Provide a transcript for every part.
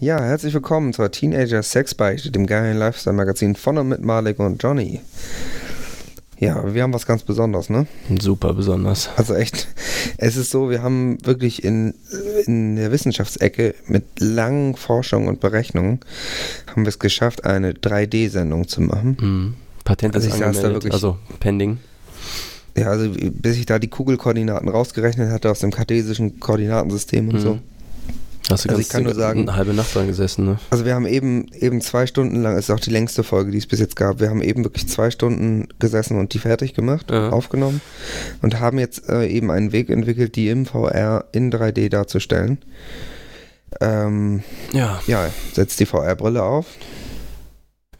Ja, herzlich willkommen zur Teenager Sexbeichte, dem geilen Lifestyle-Magazin von und mit Malik und Johnny. Ja, wir haben was ganz Besonderes, ne? Super besonders. Also echt, es ist so, wir haben wirklich in, in der Wissenschaftsecke mit langen Forschungen und Berechnungen haben wir es geschafft, eine 3D-Sendung zu machen. Mhm. Patent Also ist angemeldet, also pending. Ja, also bis ich da die Kugelkoordinaten rausgerechnet hatte aus dem kartesischen Koordinatensystem und Mhm. so. Hast du Also ich kann nur sagen- eine halbe Nacht dran gesessen, ne? Also wir haben eben, eben zwei Stunden lang, ist auch die längste Folge, die es bis jetzt gab. Wir haben eben wirklich zwei Stunden gesessen und die fertig gemacht, Ja. aufgenommen und haben jetzt äh, eben einen Weg entwickelt, die im VR in 3D darzustellen. Ähm, Ja. ja, setzt die VR-Brille auf,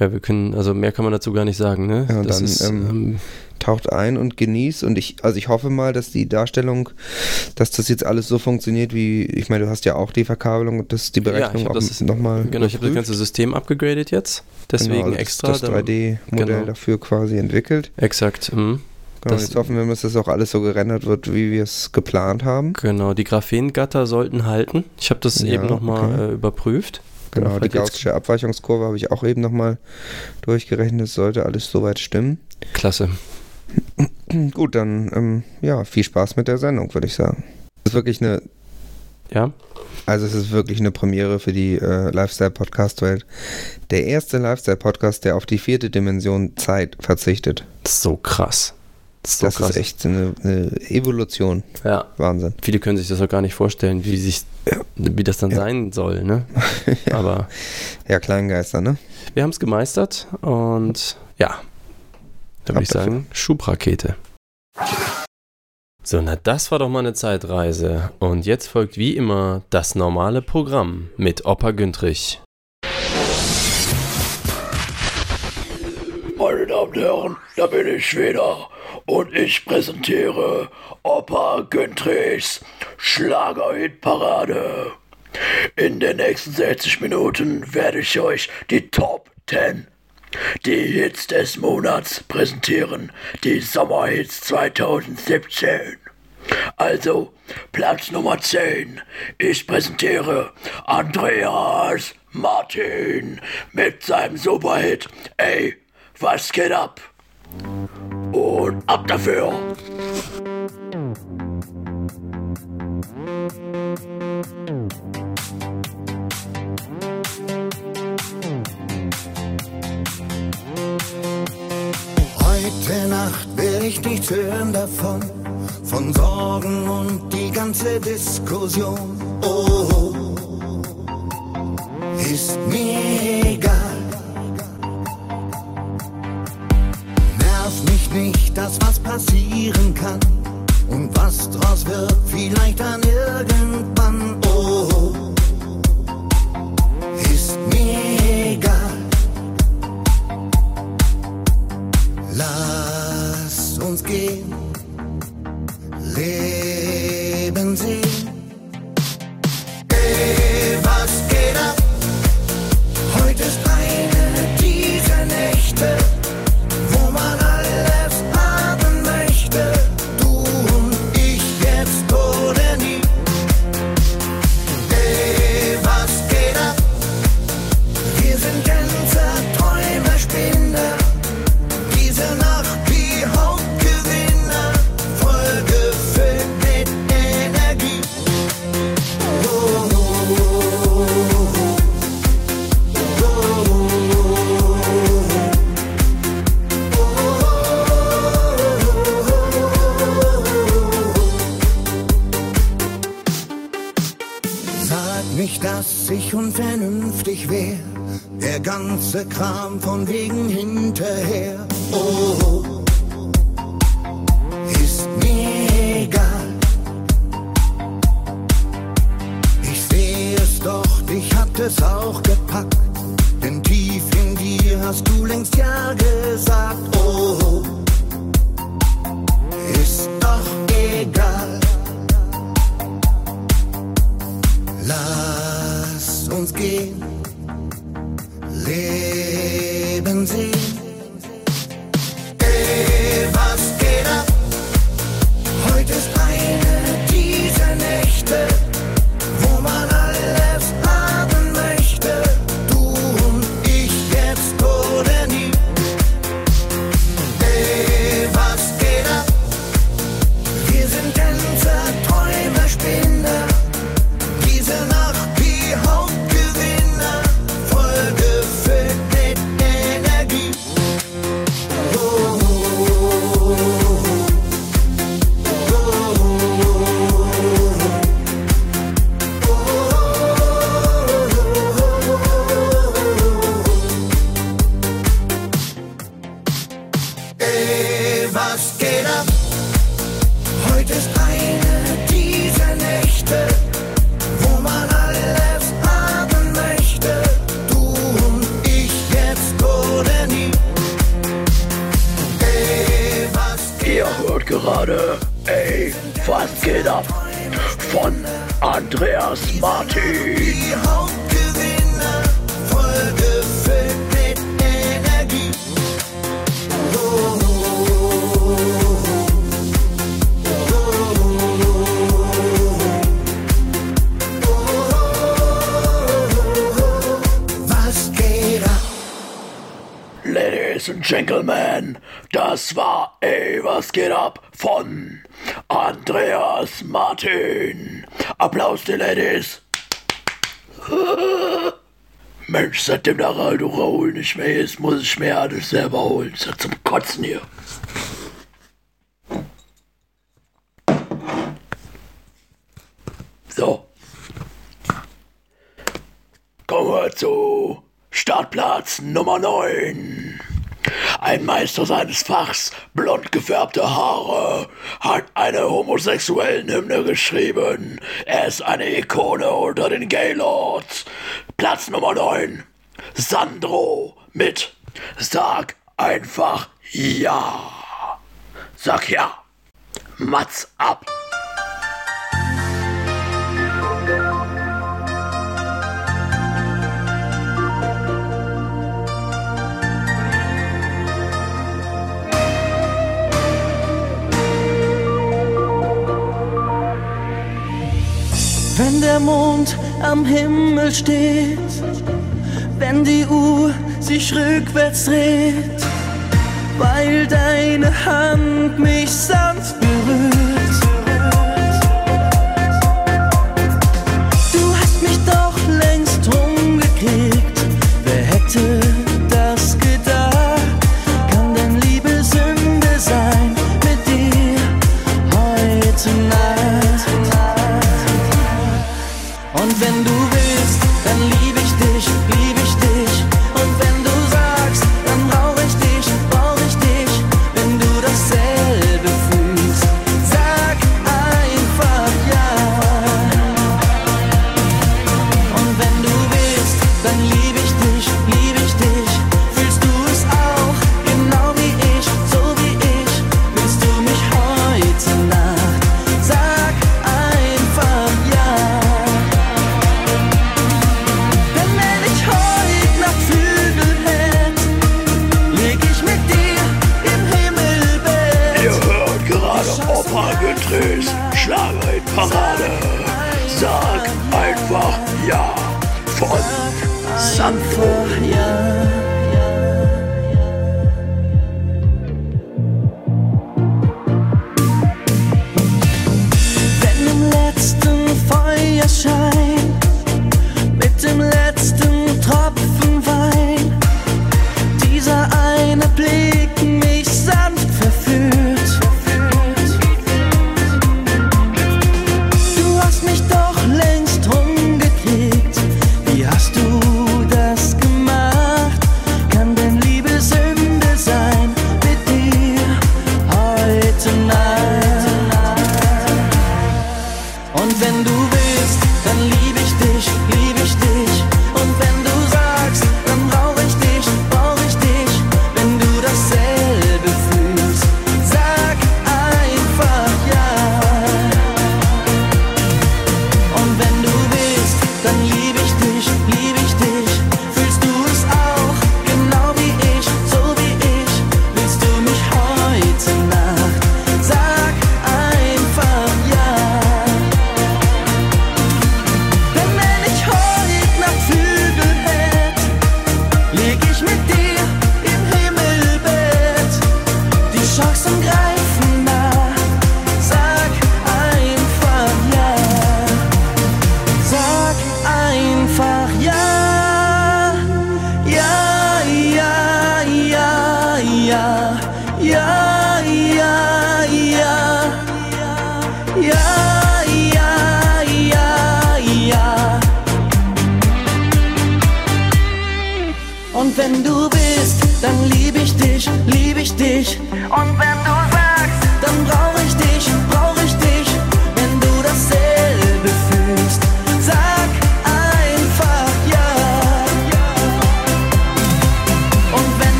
Ja, wir können, also mehr kann man dazu gar nicht sagen, ne? Ja, das dann, ist, ähm, ähm, taucht ein und genießt und ich, also ich hoffe mal, dass die Darstellung, dass das jetzt alles so funktioniert wie, ich meine, du hast ja auch die Verkabelung und das die Ja, Berechnung hab auch nochmal. genau, ich habe das ganze System abgegradet jetzt. Deswegen genau, extra. das, das dann- 3D-Modell genau. dafür quasi entwickelt. Exakt. Mhm. Genau, Das- jetzt hoffen wir, dass das auch alles so gerendert wird, wie wir es geplant haben. Genau, die Graphengatter sollten halten. Ich habe das Ja, eben nochmal okay. äh, überprüft. Genau, die Vielleicht jetzt- gaussische Abweichungskurve habe ich auch eben nochmal durchgerechnet. Es sollte alles soweit stimmen. Klasse. Gut, dann ähm, ja, viel Spaß mit der Sendung, würde ich sagen. Es ist wirklich eine, Ja? also es ist wirklich eine Premiere für die äh, Lifestyle-Podcast-Welt. Der erste Lifestyle-Podcast, der auf die vierte Dimension Zeit verzichtet. Das ist so krass. Das ist so das krass. ist echt eine, eine Evolution. Ja. Wahnsinn. Viele können sich das auch gar nicht vorstellen, wie sich, wie das dann Ja. sein soll, ne? Aber Ja, Kleingeister, ne? wir haben es gemeistert und ja, da würde ich dafür. sagen, Schubrakete. So, na das war doch mal eine Zeitreise. Und jetzt folgt wie immer das normale Programm mit Opa Güntrich. Meine Damen und Herren, da bin ich wieder und ich präsentiere Opa Güntrichs Schlager-Hit-Parade. In den nächsten 60 Minuten werde ich euch die Top 10, die Hits des Monats präsentieren, die Sommerhits 2017. Also, Platz Nummer 10. Ich präsentiere Andreas Martin mit seinem Superhit Ey, was geht ab? Und ab dafür. Heute Nacht will ich nichts hören davon, von Sorgen und die ganze Diskussion. Oh, ist mir egal. Nerv mich nicht, dass was passieren kann und was draus wird, vielleicht dann irgendwann. Oh, gerade, ey, was geht ab? Von Andreas Martin. Ladies and Gentlemen, das war ey, was geht ab? von Andreas Martin. Applaus, die Ladies. Mensch, seitdem der Raldo Raoul nicht mehr ist, muss ich mir alles selber holen. Ist ja zum Kotzen hier. So. Kommen wir zu Startplatz Nummer 9. Ein Meister seines Fachs, blond gefärbte Haare, hat eine homosexuellen Hymne geschrieben. Er ist eine Ikone unter den Gaylords. Platz Nummer 9. Sandro mit Sag einfach Ja. Sag ja. Mats ab. der Mond am Himmel steht, wenn die Uhr sich rückwärts dreht, weil deine Hand mich sanft berührt. Symphorien von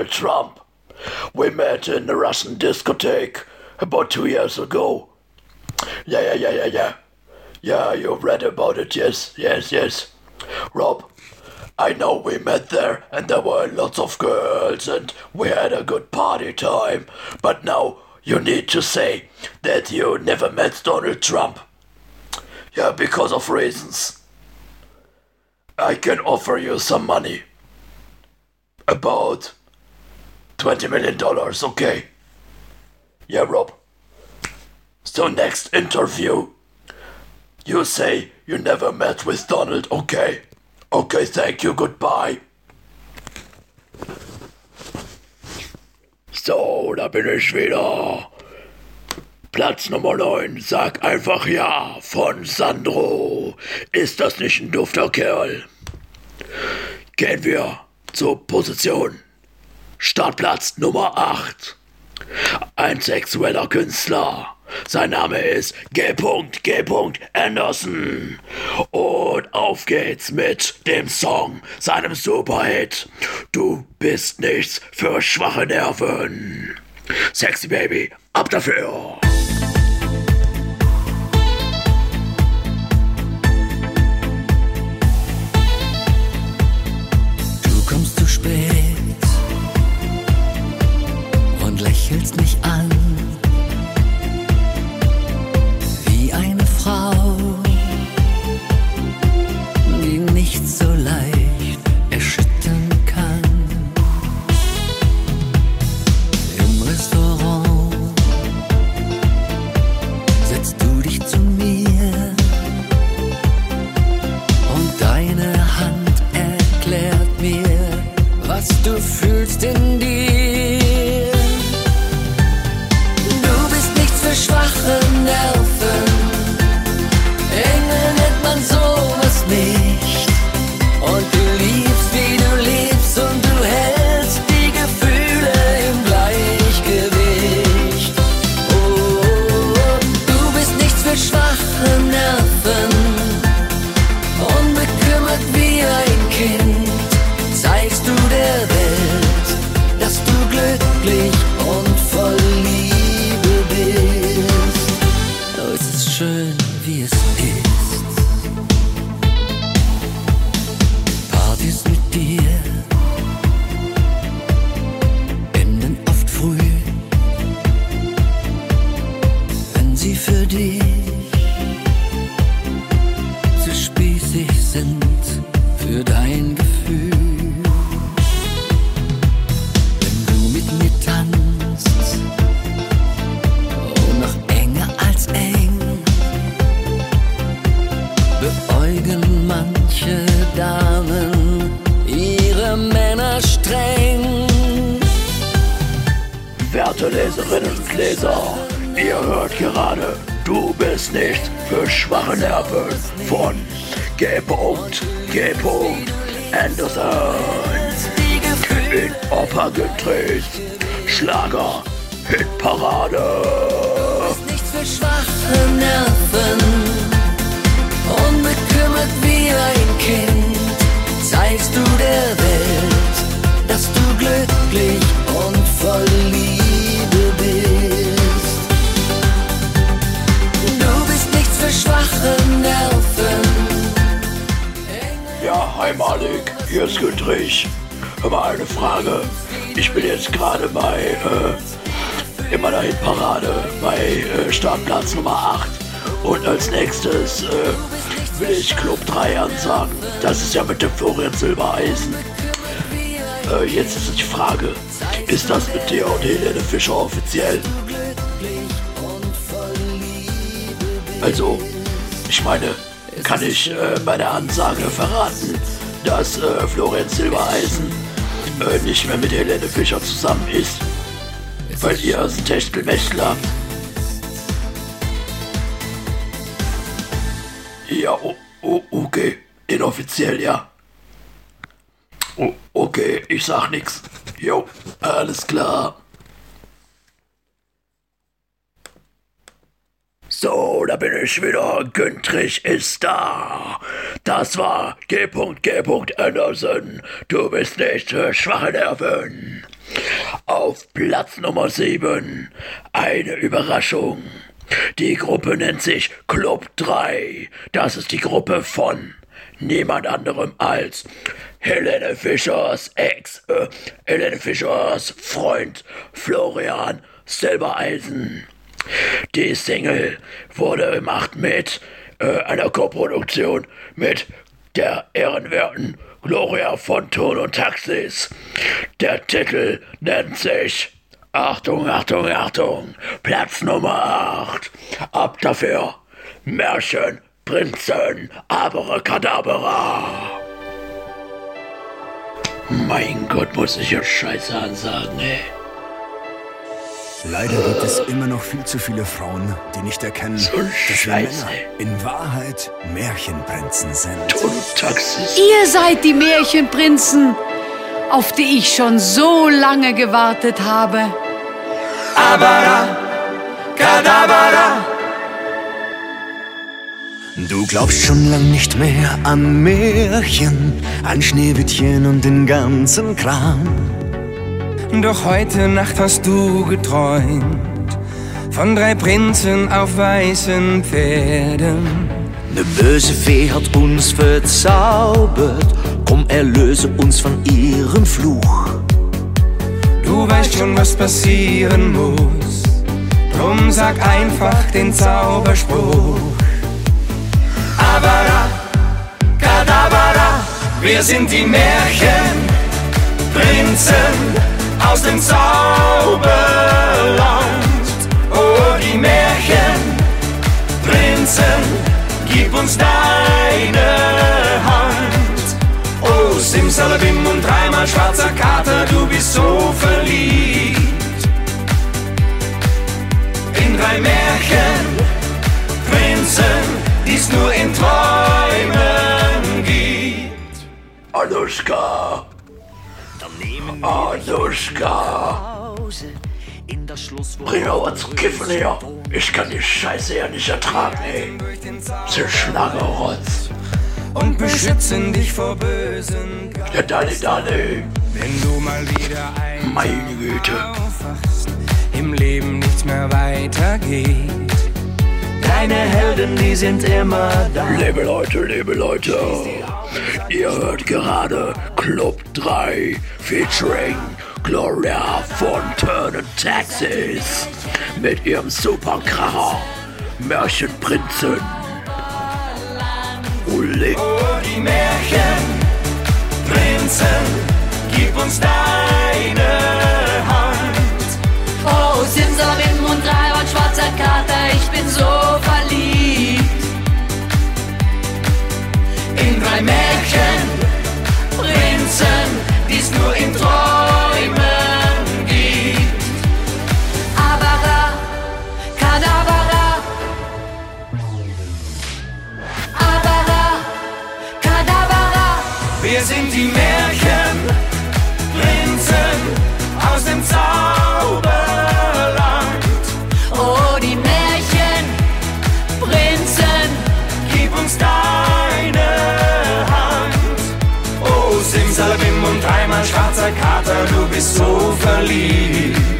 Donald Trump. We met in a Russian discotheque about two years ago. Yeah, yeah, yeah, yeah, yeah. Yeah, you've read about it, yes, yes, yes. Rob, I know we met there and there were lots of girls and we had a good party time. But now you need to say that you never met Donald Trump. Yeah, because of reasons. I can offer you some money. About $20 million, okay? Yeah, Rob. So, next interview, you say you never met with Donald, okay? Okay, thank you, goodbye. So, da bin ich wieder. Platz Nummer 9, sag einfach ja von Sandro. Ist das nicht ein dufter Kerl? Gehen wir zur Position. Startplatz Nummer 8. Ein sexueller Künstler. Sein Name ist G. G. Anderson. Und auf geht's mit dem Song, seinem Superhit. Du bist nichts für schwache Nerven. Sexy Baby, ab dafür. Lächelst mich an Du bist nicht für schwache Nerven von G. G. Anderson. In Opa gedreht. Schlager, Hitparade. nichts für schwache Nerven. Unbekümmert wie ein Kind zeigst du der Welt, dass du glücklich und voll Ja, hi Malik, hier ist Gündrich. Mal eine Frage. Ich bin jetzt gerade bei äh, in meiner Hitparade bei äh, Startplatz Nummer 8. Und als nächstes äh, will ich Club 3 ansagen. Das ist ja mit dem Florian Silbereisen. Äh, jetzt ist die Frage, ist das mit dir und Helene Fischer offiziell? Also, ich meine, kann ich äh, bei der Ansage verraten, dass äh, Florian Silbereisen äh, nicht mehr mit Helene Fischer zusammen ist? Weil ihr ein Techtelmechtel habt. Ja, o- o- okay. Inoffiziell, ja. O- okay, ich sag nix. Jo, alles klar. So, da bin ich wieder. Güntrich ist da. Das war G. G. Anderson. Du bist nicht für schwache Nerven. Auf Platz Nummer 7 eine Überraschung. Die Gruppe nennt sich Club 3. Das ist die Gruppe von niemand anderem als Helene Fischers Ex, äh, Helene Fischers Freund Florian Silbereisen. Die Single wurde gemacht mit äh, einer Koproduktion mit der ehrenwerten Gloria von Ton und Taxis. Der Titel nennt sich Achtung, Achtung, Achtung, Platz Nummer 8. Ab dafür Märchen, Prinzen, Abracadabra. Mein Gott, muss ich jetzt Scheiße ansagen, ey. Leider gibt es immer noch viel zu viele Frauen, die nicht erkennen, So dass wir. Männer in Wahrheit Märchenprinzen sind. Ton und Taxis. Ihr seid die Märchenprinzen, auf die ich schon so lange gewartet habe. Du glaubst schon lang nicht mehr an Märchen, an Schneewittchen und den ganzen Kram. Doch heute Nacht hast du geträumt von drei Prinzen auf weißen Pferden. Ne böse Fee hat uns verzaubert, komm erlöse uns von ihrem Fluch. Du weißt schon, was passieren muss. Drum sag einfach den Zauberspruch. Abara, Kadabara, wir sind die Märchenprinzen aus dem Zauberland. Oh, die Märchenprinzen, gib uns deine Hand. Oh, Simsalabim und dreimal schwarzer Kater, du bist so verliebt. In drei Märchenprinzen, die's nur in Träumen gibt. Anushka. Anushka. Bring mal was zu kiffen her. Ich kann die Scheiße ja nicht ertragen, ey. Diese Schlangerotz. Und beschützen dich vor bösen Geistern. Ja, Dani, Dani. Wenn du mal wieder ein Meine Güte. aufwachst, im Leben nichts mehr weitergeht. Deine Helden, die sind immer da. Liebe Leute, liebe Leute. Ihr hört gerade Club 3 featuring Gloria von Turn and Texas mit ihrem Superkracher Märchenprinzen. Ule. Oh, die Märchenprinzen, gib uns deine Hand. Oh, Simsalabim und Dreiband, schwarzer Kater, ich bin so Drei Märchenprinzen, die's nur in Träumen gibt. Abara, Kadabara. Abara, Kadabara. Wir sind die Märchenprinzen aus dem Zauberland. Oh, die Märchenprinzen. Gib uns deine schwarzer Kater, du bist so verliebt.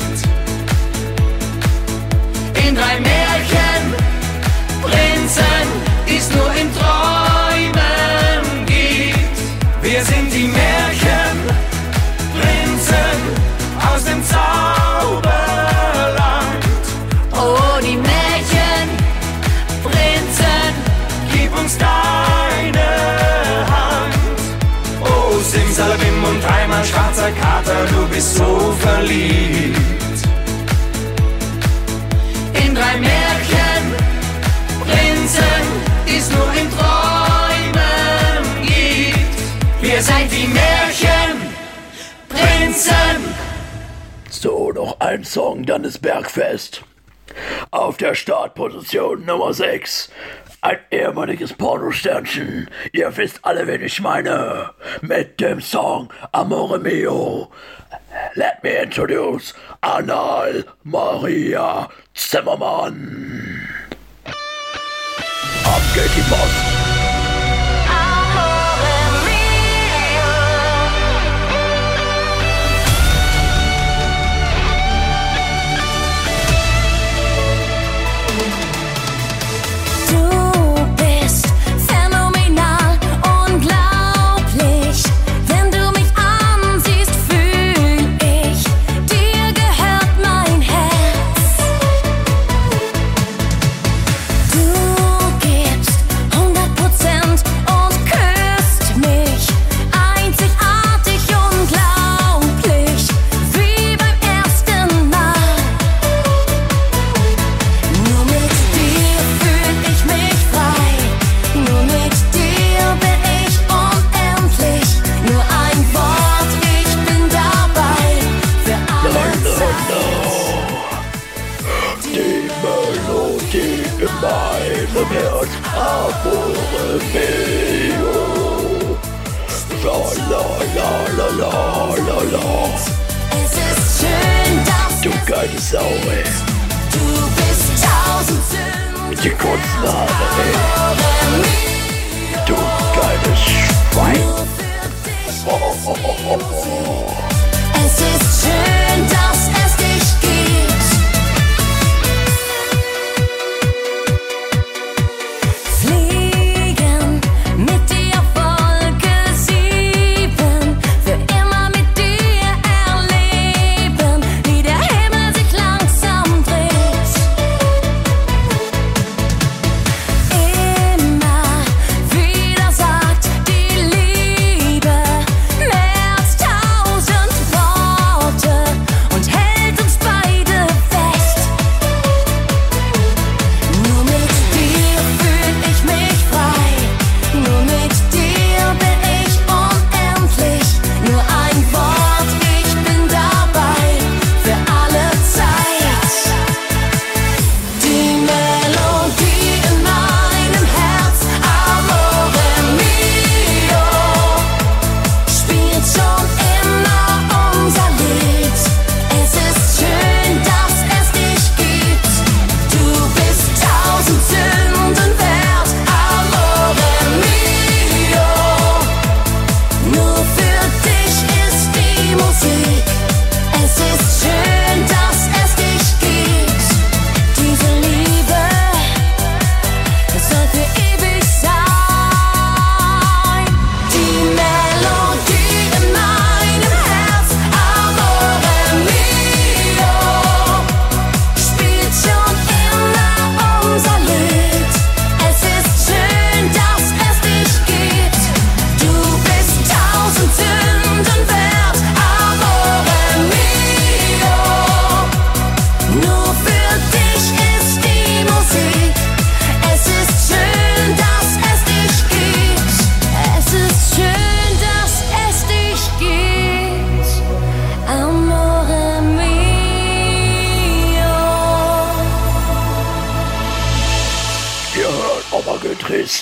Bist so verliebt. In drei Märchenprinzen, die's nur in Träumen gibt. Wir sind die Märchenprinzen. So, noch ein Song, dann ist Bergfest. Auf der Startposition Nummer 6. Ein ehemaliges Pornosternchen. Ihr wisst alle, wen ich meine. Mit dem Song Amore Mio. let me introduce Anal Maria Zimmermann. Ab geht die Post!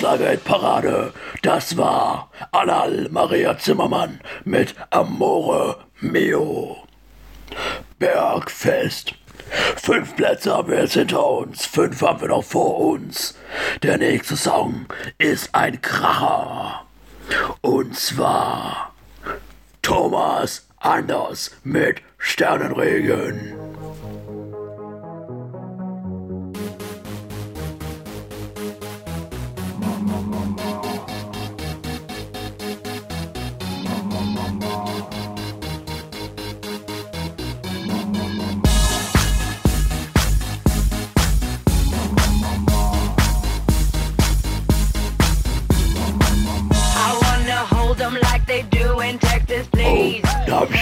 Schlagerparade. Das war Alal Maria Zimmermann mit Amore Mio. Bergfest. Fünf Plätze haben wir jetzt hinter uns, fünf haben wir noch vor uns. Der nächste Song ist ein Kracher. Und zwar Thomas Anders mit Sternenregen.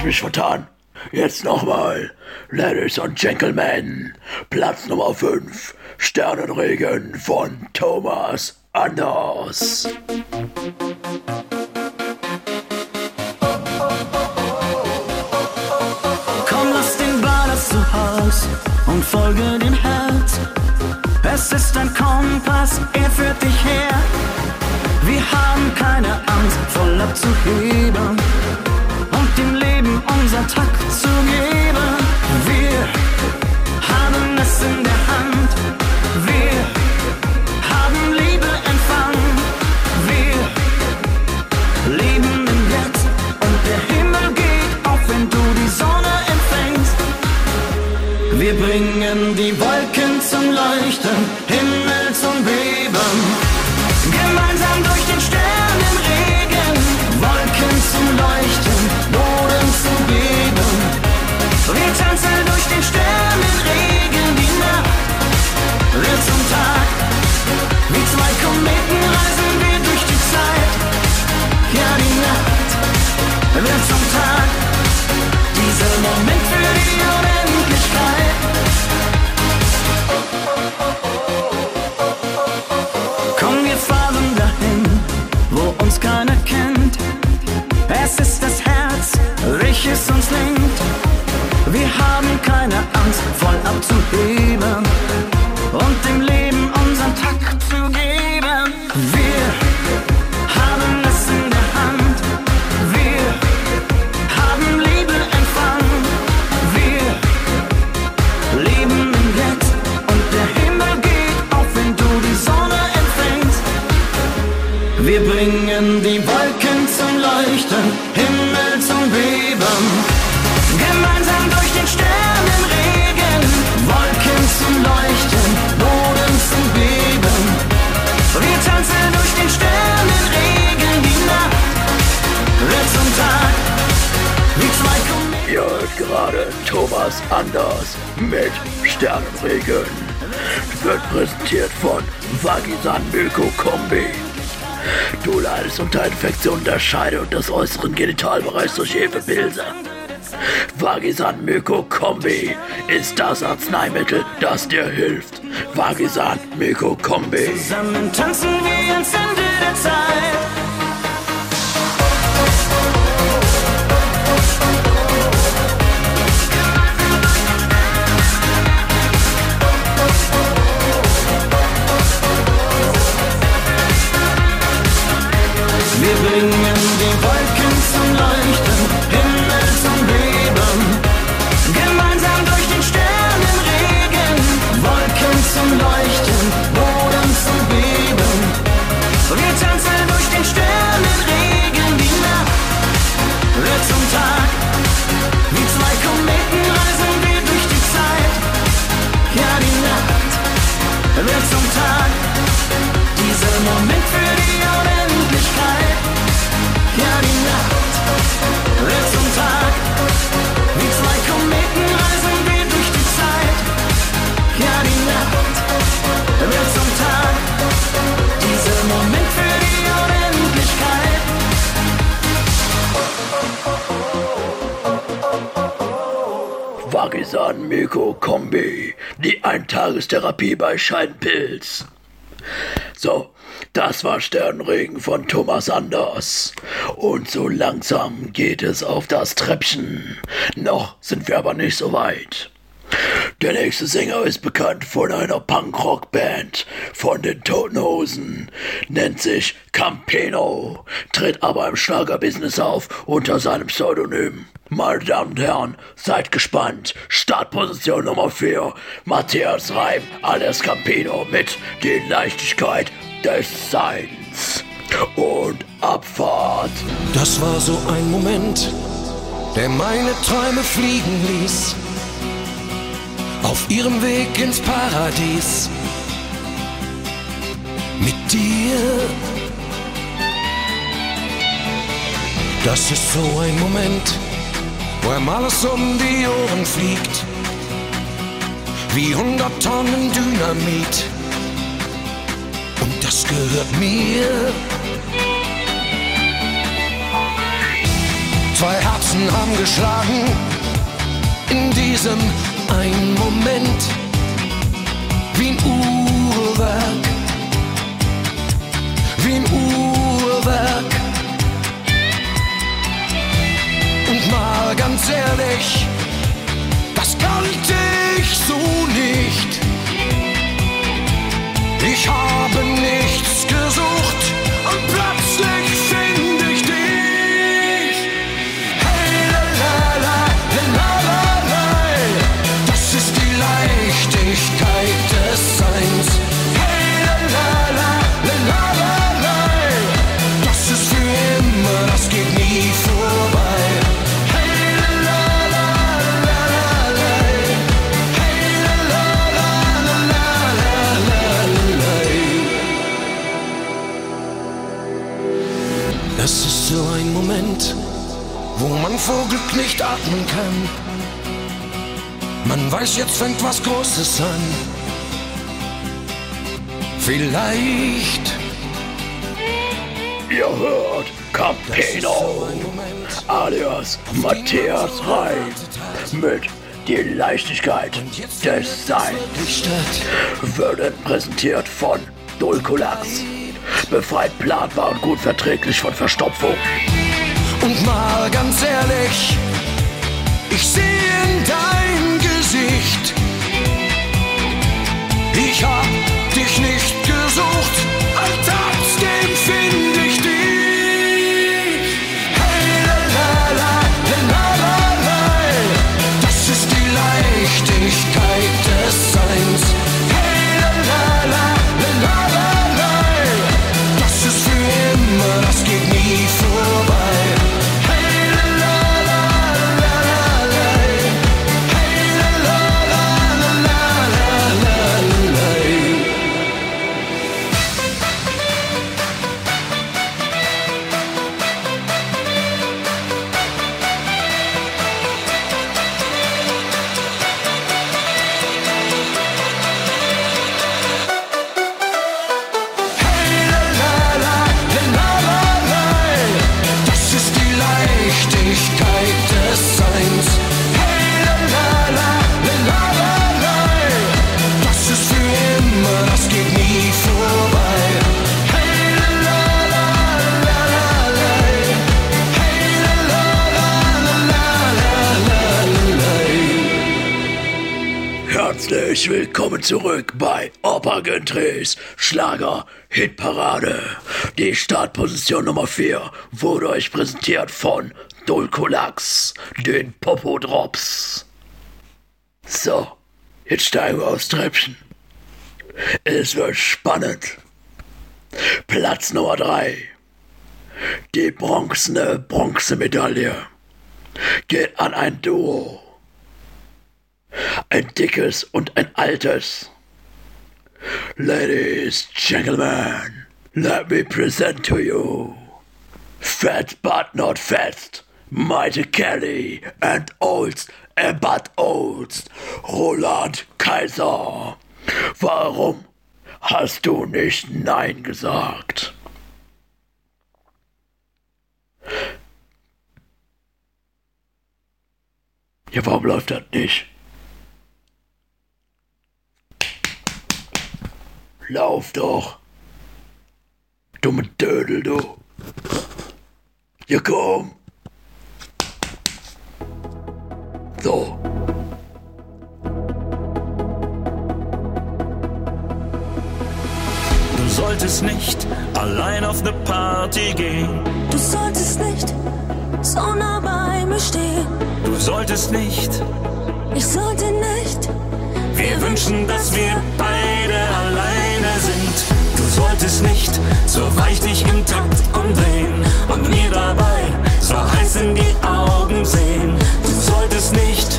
mich vertan. Jetzt nochmal, Ladies und Gentlemen, Platz Nummer 5, Sternenregen von Thomas Anders. Komm, lass den Ballast zu Haus und folge dem Herz. Es ist ein Kompass, er führt dich her. Wir haben keine Angst, voll abzuheben und dem Leben unser Takt zu geben. Wir haben es in der Hand. Angst, voll abzuheben. Und dem Thomas Anders mit Sternenregen. Wird präsentiert von Vagisan Milko Kombi. Du leidest unter Infektionen der Scheide und des äußeren Genitalbereichs durch Hefepilze. Vagisan Myko Kombi ist das Arzneimittel, das dir hilft. Vagisan Myko Kombi. Zusammen tanzen wir ans Ende der Zeit. Wir Vagisan Myko Kombi. Die Eintagestherapie bei Scheinpilz. So, das war Sternregen von Thomas Anders. Und so langsam geht es auf das Treppchen. Noch sind wir aber nicht so weit. Der nächste Sänger ist bekannt von einer Punkrock-Band von den Toten Hosen, nennt sich Campino, tritt aber im Schlagerbusiness auf unter seinem Pseudonym. Meine Damen und Herren, seid gespannt. Startposition Nummer 4, Matthias Reim alias Campino mit Die Leichtigkeit des Seins. Und Abfahrt. Das war so ein Moment, der meine Träume fliegen ließ. Auf ihrem Weg ins Paradies. Mit dir. Das ist so ein Moment, wo einem alles um die Ohren fliegt. Wie hundert Tonnen Dynamit. Und das gehört mir. Zwei Herzen haben geschlagen in diesem einen Moment. Wie ein Uhrwerk, wie ein Uhrwerk. Und mal ganz ehrlich, das kannte ich so nicht. Ich habe nichts gesucht und plötzlich man vor Glück nicht atmen kann. Man weiß, jetzt fängt was Großes an. Vielleicht Ihr hört Campino, alias Matthias Reim, mit Die Leichtigkeit des Seins. Wird präsentiert von Dulcolax. Befreit planbar und gut verträglich von Verstopfung. Und mal ganz ehrlich, ich sehe in dein Gesicht. Ich hab dich nicht gesucht, Herzlich willkommen zurück bei Opa Güntries Schlager Hitparade. Die Startposition Nummer 4 wurde euch präsentiert von Dulcolax, den Popo-Drops. So, jetzt steigen wir aufs Treppchen. Es wird spannend. Platz Nummer 3. Die bronzene Bronzemedaille geht an ein Duo. Ein dickes und ein altes. Ladies, gentlemen, let me present to you Fat but not fast, Mighty Kelly and Olds, äh, but Olds, Roland Kaiser. Warum hast du nicht Nein gesagt? Ja, warum läuft das nicht? Lauf doch. Dumme Dödel, du. Ja, komm. So. Du solltest nicht allein auf ne Party gehen. Du solltest nicht so nah bei mir stehen. Du solltest nicht. Ich sollte nicht. Wir wünschen, dass wir beide. Du solltest nicht so weich dich im Takt umdrehen und mir dabei so heiß in die Augen sehen. Du solltest nicht,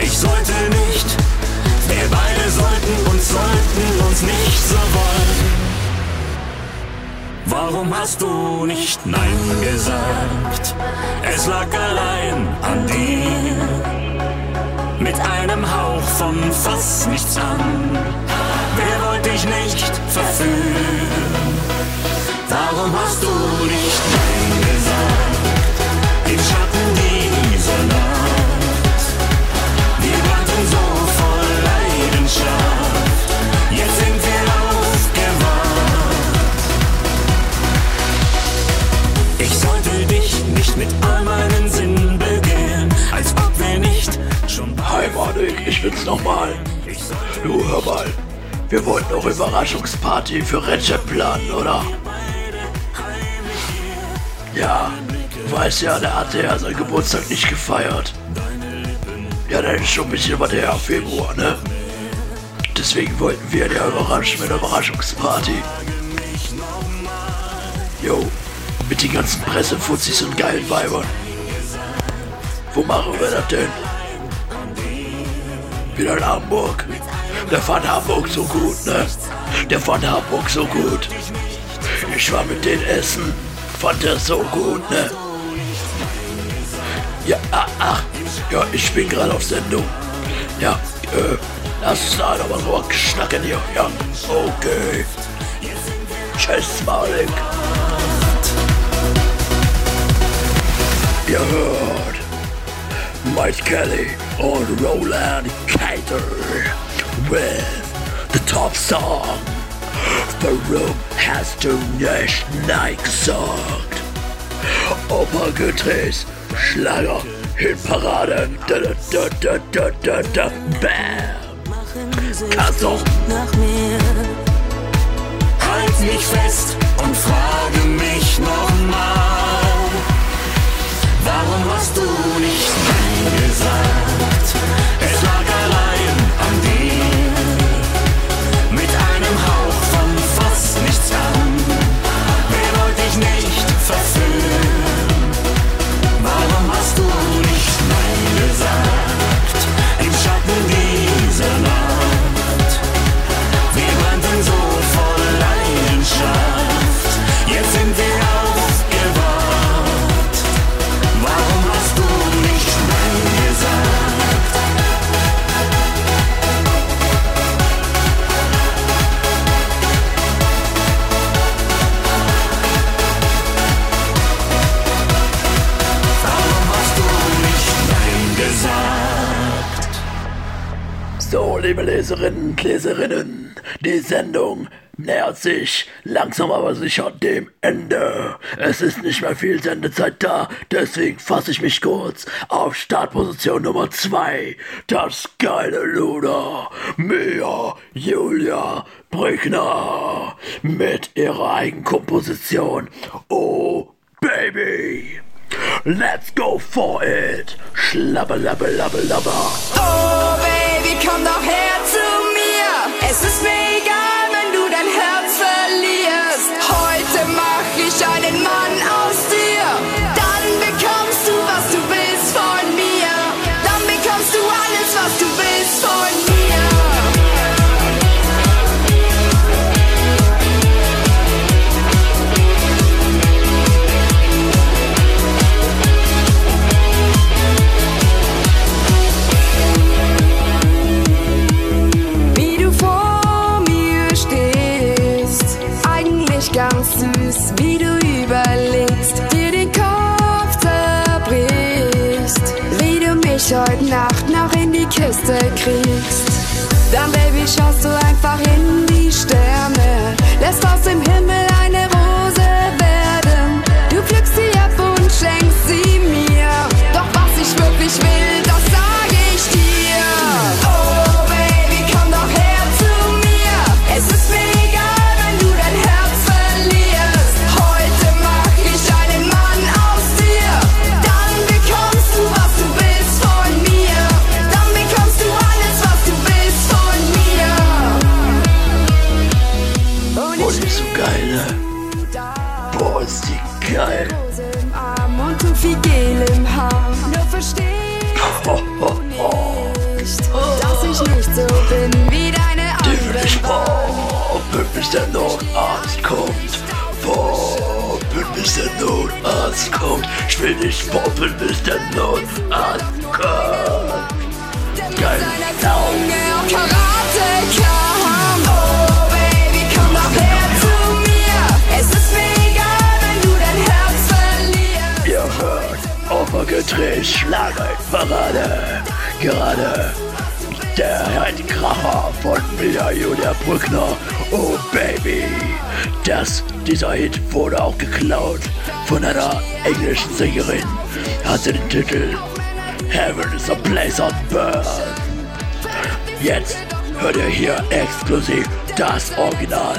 ich sollte nicht. Wir beide sollten uns, sollten uns nicht so wollen. Warum hast du nicht Nein gesagt? Es lag allein an dir. Mit einem Hauch von fast nichts an. Dich nicht verführen? Warum hast du nicht Nein gesagt? Im Schatten dieser Nacht. Wir brannten so voll Leidenschaft. Jetzt sind wir aufgewacht. Ich sollte dich nicht mit all meinen Sinnen begehren, als ob wir nicht schon Hi Monik, ich bin's nochmal. Du hör mal, wir wollten doch Überraschungsparty für Recep planen, oder? Ja, du weißt ja, der hatte ja seinen Geburtstag nicht gefeiert. Ja, das ist schon ein bisschen was her, Februar, ne? Deswegen wollten wir ja überraschen mit der Überraschungsparty. Jo, mit den ganzen Pressefuzis und geilen Weibern. Wo machen wir das denn? Wieder in Hamburg. Der fand Hamburg so gut, ne? Der fand Hamburg so gut. Ich war mit denen essen. Fand er so gut, ne? Ja, ah, ach, ja, ich bin gerade auf Sendung. Ja, äh, lass da noch mal so schnacken hier. Ja, okay. Tschüss, Malik. Ihr hört Mike Kelly und Roland Cater with the top song. Warum hast du nicht Nein gesagt? Opa Gütris, Schlager, Hitparade, da da da da da da da, bam. Kasso. nach mir. Halt mich fest und frage mich nochmal. Warum hast du nicht Nein gesagt? Nicht verführen? Leserinnen die Sendung nähert sich langsam aber sicher dem Ende. Es ist nicht mehr viel Sendezeit da, deswegen fasse ich mich kurz auf Startposition Nummer 2. Das geile Luder, Mia Julia Brückner mit ihrer Eigenkomposition Oh Baby. Let's go for it. Schlabber, labber, labber, labber. Oh Baby, komm doch her zu. Es ist mir egal, wenn du dein Herz verlierst. Heute mach ich einen Mann aus Notarzt kommt. Ich will nicht poppen, bis der Notarzt kommt. Geil. Zunge Karate. Oh, Baby, komm doch her zu mir. Es ist mir egal, wenn du dein Herz verlierst. Ihr hört Opfergedreht, Schlagerparade. Gerade der Kracher von Mila Julia Brückner. Oh Baby. Das, dieser Hit wurde auch geklaut von einer englischen Sängerin. Hatte den Titel Heaven is a place on birth. Jetzt hört ihr hier exklusiv das Original.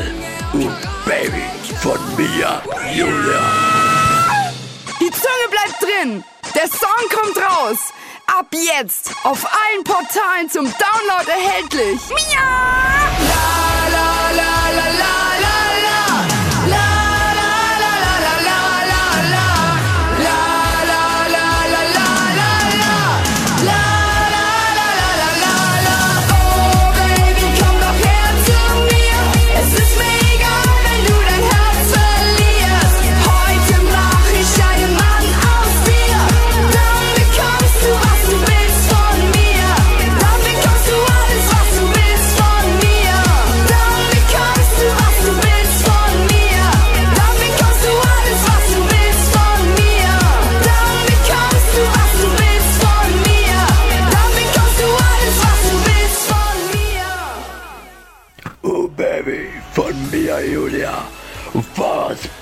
Oh Baby von Mia Julia. Die Zunge bleibt drin. Der Song kommt raus. Ab jetzt auf allen Portalen zum Download erhältlich. Mia!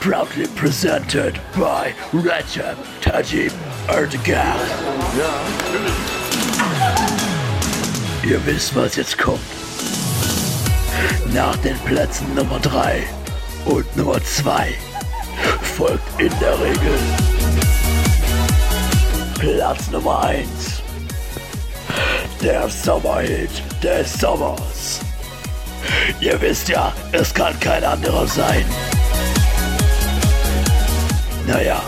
Proudly presented by Recep Tayyip Erdogan. Ihr wisst, was jetzt kommt. Nach den Plätzen Nummer 3 und Nummer 2 folgt in der Regel Platz Nummer 1. Der Sommerhit des Sommers. Ihr wisst ja, es kann kein anderer sein. Naja,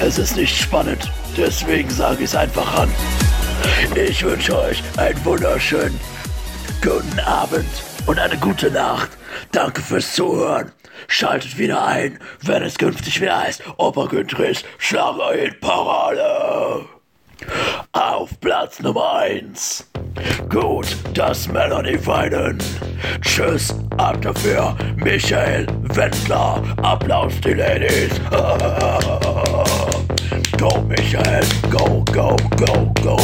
es ist nicht spannend, deswegen sage ich es einfach an. Ich wünsche euch einen wunderschönen guten Abend und eine gute Nacht. Danke fürs Zuhören. Schaltet wieder ein, wenn es künftig wieder heißt, Opa Güntrich Schlager Parade. Auf Platz Nummer 1. Gut, dass nicht weinen. Tschüss, ab dafür, Michael Wendler. Applaus die Ladies. go, Michael, go, go, go, go.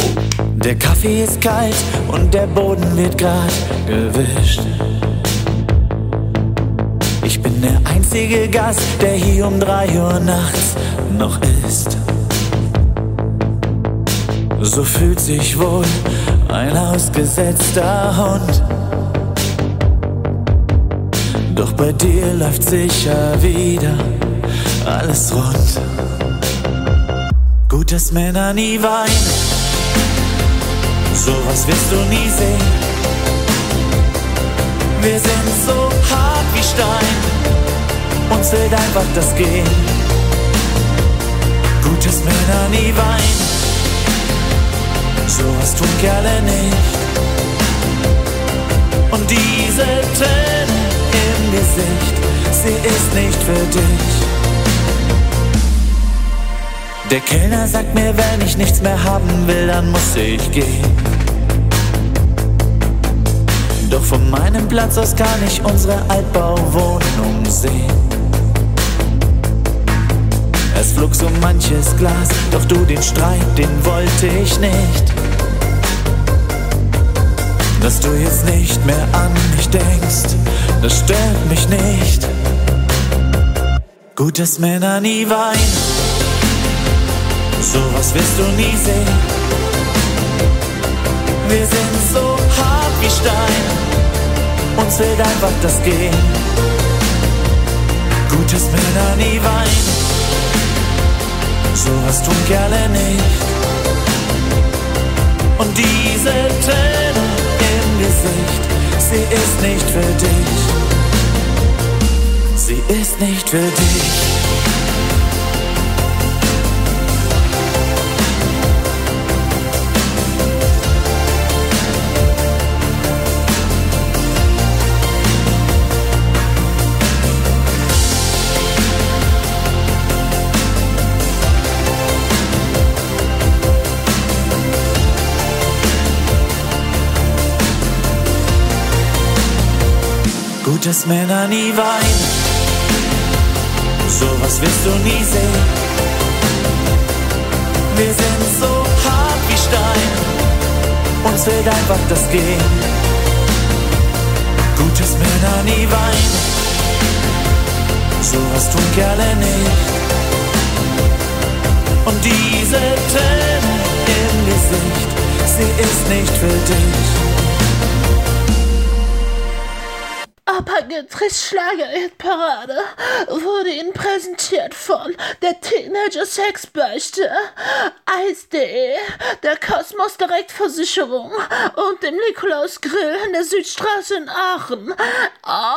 Der Kaffee ist kalt und der Boden wird grad gewischt. Ich bin der einzige Gast, der hier um drei Uhr nachts noch ist. So fühlt sich wohl ein ausgesetzter Hund. Doch bei dir läuft sicher wieder alles rund. Gut, dass Männer nie weinen, sowas wirst du nie sehen. Wir sind so hart wie Stein, uns fehlt einfach das Gehen. Gut, dass Männer nie weinen, sowas tun Kerle nicht. Und diese Träne im Gesicht, sie ist nicht für dich. Der Kellner sagt mir, wenn ich nichts mehr haben will, dann muss ich gehen. Doch von meinem Platz aus kann ich unsere Altbauwohnung sehen. Es flog so manches Glas, doch du den Streit, den wollte ich nicht. Dass du jetzt nicht mehr an mich denkst, das stört mich nicht. Gut, dass Männer nie weinen, sowas wirst du nie sehen. Wir sind so hart wie Stein, uns fehlt einfach das Gehen. Gut, dass Männer nie weinen, sowas tun Kerle nicht. Und diese im Gesicht, sie ist nicht für dich. Sie ist nicht für dich. Gut, dass Männer nie weinen, sowas wirst du nie sehen. Wir sind so hart wie Stein, uns fehlt einfach das Gehen. Gut, dass Männer nie weinen, sowas tun Kerle nicht. Und diese Träne im Gesicht, sie ist nicht für dich. Opa Güntrichs Schlager-Parade wurde Ihnen präsentiert von der Teenager Sexbeichte, Eis.de, der Kosmos Direktversicherung und dem Nikolaus Grill in der Südstraße in Aachen. Oh.